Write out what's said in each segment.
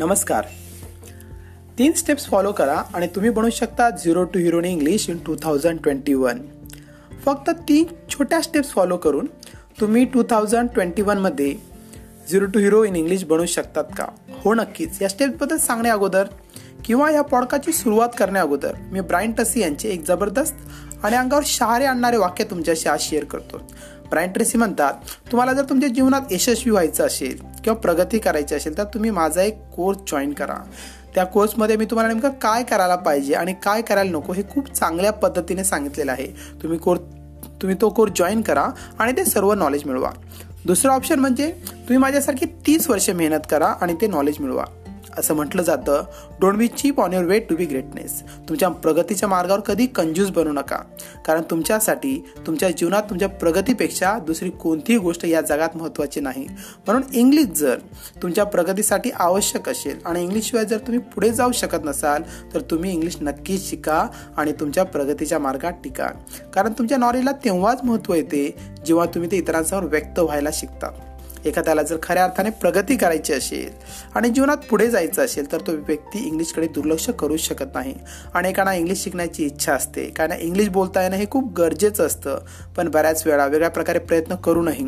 नमस्कार. तीन steps follow करा आणि तुम्ही बनवू शकता zero to hero in English in two thousand twenty one फक्त तीन छोट्या स्टेप्स फॉलो करून तुम्ही टू थाउजंड ट्वेंटी वनमध्ये zero to hero in English बनवू शकतात का? हो नक्कीच. या स्टेप्सबद्दल सांगण्या अगोदर किंवा या पॉडकाची सुरुवात करण्या अगोदर मी ब्रायन टसी यांचे एक जबरदस्त आणि अंगावर शहारे आणणारे वाक्य तुमच्याशी आज शेअर करतो. ब्रायन ट्रेसी म्हणतात तुम्हाला जर तुमच्या जीवनात यशस्वी व्हायचं असेल किंवा प्रगती करायची असेल तर तुम्ही माझा एक कोर्स जॉईन करा. त्या कोर्समध्ये मी तुम्हाला नेमकं काय करायला पाहिजे आणि काय करायला नको हे खूप चांगल्या पद्धतीने सांगितलेलं आहे. तुम्ही कोर्स तुम्ही तो कोर्स जॉईन करा आणि ते सर्व नॉलेज मिळवा. दुसरं ऑप्शन म्हणजे तुम्ही माझ्यासारखी तीस वर्ष मेहनत करा आणि ते नॉलेज मिळवा. असं म्हटलं जातं don't be cheap on your way to be greatness तुमच्या प्रगतीच्या मार्गावर कधी कंजूस बनू नका. कारण तुमच्यासाठी तुमच्या जीवनात तुमच्या प्रगतीपेक्षा दुसरी कोणतीही गोष्ट या जगात महत्त्वाची नाही. म्हणून इंग्लिश जर तुमच्या प्रगतीसाठी आवश्यक असेल आणि इंग्लिशशिवाय जर तुम्ही पुढे जाऊ शकत नसाल तर तुम्ही इंग्लिश नक्कीच शिका आणि तुमच्या प्रगतीच्या मार्गात टिका. कारण तुमच्या नॉलेजला तेव्हाच महत्त्व येते जेव्हा तुम्ही ते इतरांसमोर व्यक्त व्हायला शिकता. एखाद्याला जर खऱ्या अर्थाने प्रगती करायची असेल आणि जीवनात पुढे जायचं असेल तर तो व्यक्ती इंग्लिशकडे दुर्लक्ष करूच शकत नाही. अनेकांना इंग्लिश शिकण्याची इच्छा असते. कारण इंग्लिश बोलता येणं हे खूप गरजेचं असतं पण बऱ्याच वेळा वेगळ्या प्रकारे प्रयत्न करूनही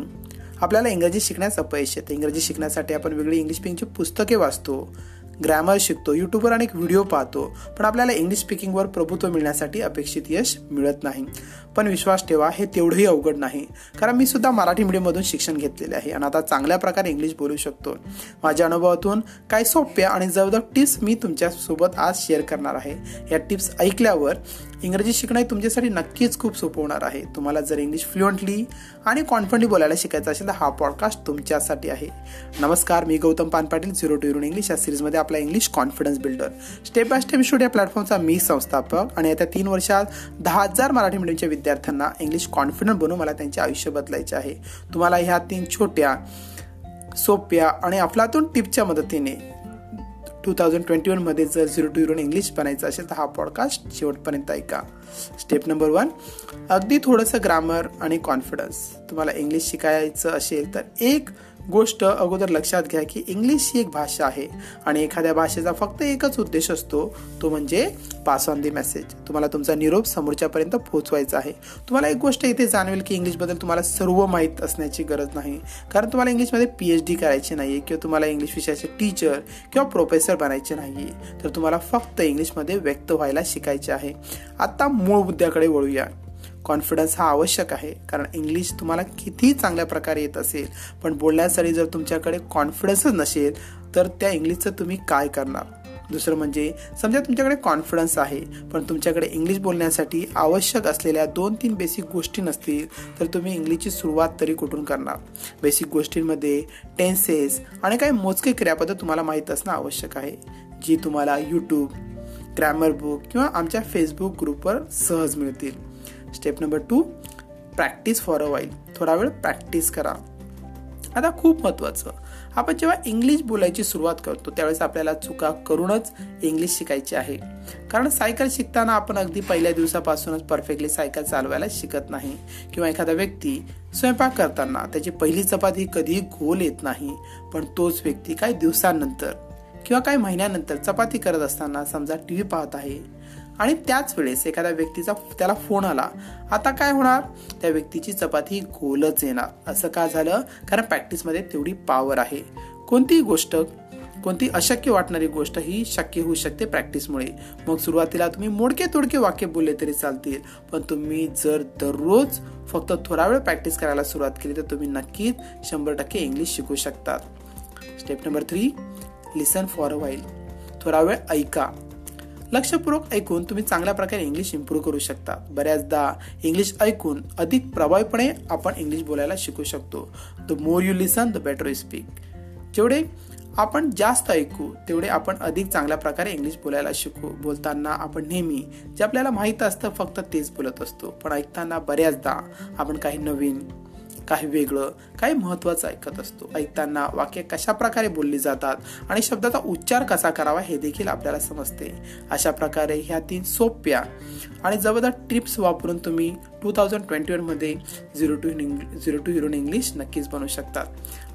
आपल्याला इंग्रजी शिकण्यास अपयश येते. इंग्रजी शिकण्यासाठी आपण वेगळी इंग्लिश स्पीकिंगची पुस्तके वाचतो ग्रॅमर शिकतो यूट्यूबवर अनेक व्हिडिओ पाहतो पण आपल्याला इंग्लिश स्पीकिंगवर प्रभुत्व मिळण्यासाठी अपेक्षित यश मिळत नाही. पण विश्वास ठेवा हे तेवढंही अवघड नाही. कारण मी सुद्धा मराठी मीडियममधून शिक्षण घेतलेले आहे आणि आता चांगल्या प्रकारे इंग्लिश बोलू शकतो. माझ्या अनुभवातून काही सोप्या आणि जवळजवळ टिप्स मी तुमच्यासोबत आज शेअर करणार आहे. या टिप्स ऐकल्यावर इंग्रजी शिकणं तुमच्यासाठी नक्कीच खूप सोपं होणार आहे. तुम्हाला जर इंग्लिश फ्लुएंटली आणि कॉन्फिडंटली बोलायला शिकायचं असेल तर हा पॉडकास्ट तुमच्यासाठी आहे. नमस्कार मी गौतम पान पाटील झिरो टू युरून इंग्लिश या सिरीजमध्ये आपला English confidence builder step by step studio प्लॅटफॉर्मचा मी संस्थापक आणि येत्या तीन वर्षात दहा हजार मराठी मीडियमच्या विद्यार्थ्यांना इंग्लिश कॉन्फिडंट बनवून मला त्यांचे आयुष्य बदलायचे आहे. तुम्हाला ह्या तीन छोट्या सोप्या आणि अफलातून टिपच्या मदतीने टू थाउजंड ट्वेंटी वनमध्ये जर झिरो टू झिरो इंग्लिश बनायचं असेल तर हा पॉडकास्ट शेवटपर्यंत ऐका. स्टेप नंबर वन अगदी थोडंसं ग्रामर आणि कॉन्फिडन्स तुम्हाला इंग्लिश शिकायचं असेल तर एक गोष्ट अगोदर लक्षात घ्या की इंग्लिश ही एक भाषा आहे आणि एखाद्या भाषेचा फक्त एकच उद्देश असतो तो म्हणजे पास ऑन दी मेसेज तुम्हाला तुमचा निरोप समोरच्यापर्यंत पोहोचवायचा आहे. तुम्हाला एक गोष्ट इथे जाणवेल की इंग्लिशबद्दल तुम्हाला सर्व माहीत असण्याची गरज नाही. कारण तुम्हाला इंग्लिशमध्ये पी एच डी करायची नाही किंवा तुम्हाला इंग्लिश विषयाचे टीचर किंवा प्रोफेसर बनायचे नाही तर तुम्हाला फक्त इंग्लिशमध्ये व्यक्त व्हायला शिकायचे आहे. आत्ता मूळ मुद्द्याकडे वळूया. कॉन्फिडन्स हा आवश्यक आहे. कारण इंग्लिश तुम्हाला कितीही चांगल्या प्रकारे येत असेल पण बोलण्यासाठी जर तुमच्याकडे कॉन्फिडन्सच नसेल तर त्या इंग्लिशचं तुम्ही काय करणार? दुसरं म्हणजे समजा तुमच्याकडे कॉन्फिडन्स आहे पण तुमच्याकडे इंग्लिश बोलण्यासाठी आवश्यक असलेल्या दोन तीन बेसिक गोष्टी नसतील तर तुम्ही इंग्लिशची सुरुवात तरी कुठून करणार? बेसिक गोष्टींमध्ये टेन्सेस आणि काही मोजके क्रियापद तुम्हाला माहीत असणं आवश्यक आहे जी तुम्हाला यूट्यूब ग्रॅमर बुक किंवा आमच्या फेसबुक ग्रुपवर सहज मिळतील. Step number two practice for a while थोडा वेळ प्रॅक्टिस करा. आता खूप महत्त्वाचं आपण जेव्हा इंग्लिश बोलायची सुरुवात करतो त्यावेळेस आपल्याला चुका करूनच इंग्लिश शिकायची आहे. कारण सायकल शिकताना आपण अगदी पहिल्या दिवसापासूनच परफेक्टली सायकल चालवायला शिकत नाही. किंवा एखादा व्यक्ती स्वयंपाक करताना त्याची पहिली चपाती कधीही गोल येत नाही पण तोच व्यक्ती काही दिवसांनंतर किंवा काही महिन्यानंतर चपाती करत असताना समजा टी व्ही पाहत आहे आणि त्याच वेळेस एखाद्या व्यक्तीचा त्याला फोन आला आता काय होणार? त्या व्यक्तीची चपाती गोलच येणार. असं का झालं? कारण प्रॅक्टिसमध्ये तेवढी पॉवर आहे. कोणतीही गोष्ट कोणती अशक्य वाटणारी गोष्ट ही शक्य होऊ शकते प्रॅक्टिसमुळे मग सुरुवातीला तुम्ही मोडके तोडके वाक्य बोलले तरी चालतील. पण तुम्ही जर दररोज फक्त थोडा वेळ प्रॅक्टिस करायला सुरुवात केली तर तुम्ही नक्कीच शंभर टक्के इंग्लिश शिकू शकतात. Step number three listen for a while थोडा वेळ ऐका. लक्षपूर्वक ऐकून तुम्ही चांगल्या प्रकारे इंग्लिश इम्प्रूव्ह करू शकता. बऱ्याचदा इंग्लिश ऐकून अधिक प्रभावीपणे आपण इंग्लिश बोलायला शिकू शकतो. The more you listen the better you speak जेवढे आपण जास्त ऐकू तेवढे आपण अधिक चांगल्या प्रकारे इंग्लिश बोलायला शिकू. बोलताना आपण नेहमी जे आपल्याला माहीत असतं फक्त तेच बोलत असतो. पण ऐकताना बऱ्याचदा आपण काही नवीन काही वेगळं काही महत्वाचं ऐकत असतो. ऐकताना वाक्य कशा प्रकारे बोलली जातात आणि शब्दाचा उच्चार कसा करावा हे देखील आपल्याला समजते. अशा प्रकारे ह्या तीन सोप्या आणि जबरदस्त टिप्स वापरून तुम्ही टू थाउजंड ट्वेंटी वनमध्ये zero to zero to hero in English नक्कीच बनवू शकतात.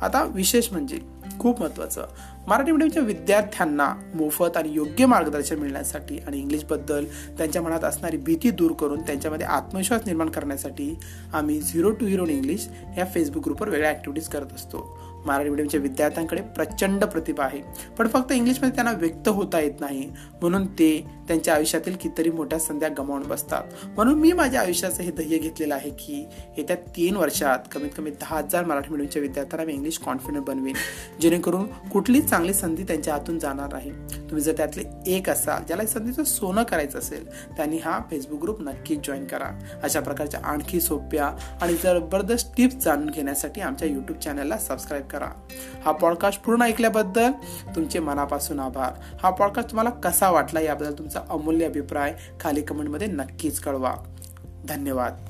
आता विशेष म्हणजे खूप महत्त्वाचं. मराठी मीडियमच्या विद्यार्थ्यांना मोफत आणि योग्य मार्गदर्शन मिळण्यासाठी आणि इंग्लिशबद्दल त्यांच्या मनात असणारी भीती दूर करून त्यांच्यामध्ये आत्मविश्वास निर्माण करण्यासाठी आम्ही zero to hero in English या फेसबुक ग्रुपवर वेगळ्या ॲक्टिव्हिटीज करत असतो. मराठी मीडियमच्या विद्यार्थ्यांकडे प्रचंड प्रतिभा आहे. पण फक्त इंग्लिशमध्ये त्यांना व्यक्त होता येत नाही. म्हणून ते त्यांच्या आयुष्यातील कितीतरी मोठ्या संध्या गमावून बसतात. म्हणून मी माझ्या आयुष्याचं हे ध्येय घेतलेलं आहे की येत्या तीन वर्षात कमीत कमी दहा हजार मराठी मीडियमच्या विद्यार्थ्यांना मी इंग्लिश कॉन्फिडंट बनवेन. जेणेकरून कुठलीच चांगली संधी त्यांच्या हातून जाणार नाही. तुम्ही जर त्यातले एक असाल ज्याला संधीचं सोनं करायचं असेल त्यांनी हा फेसबुक ग्रुप नक्कीच जॉईन करा. अशा प्रकारच्या आणखी सोप्या आणि जबरदस्त टिप्स जाणून घेण्यासाठी आमच्या यूट्यूब चॅनलला सबस्क्राईब करा. हा पॉडकास्ट पूर्ण ऐकल्याबद्दल तुमचे मनापासून आभार. हा पॉडकास्ट तुम्हाला कसा वाटला याबद्दल तुमचा अमूल्य अभिप्राय खाली कमेंटमध्ये नक्कीच कळवा. धन्यवाद.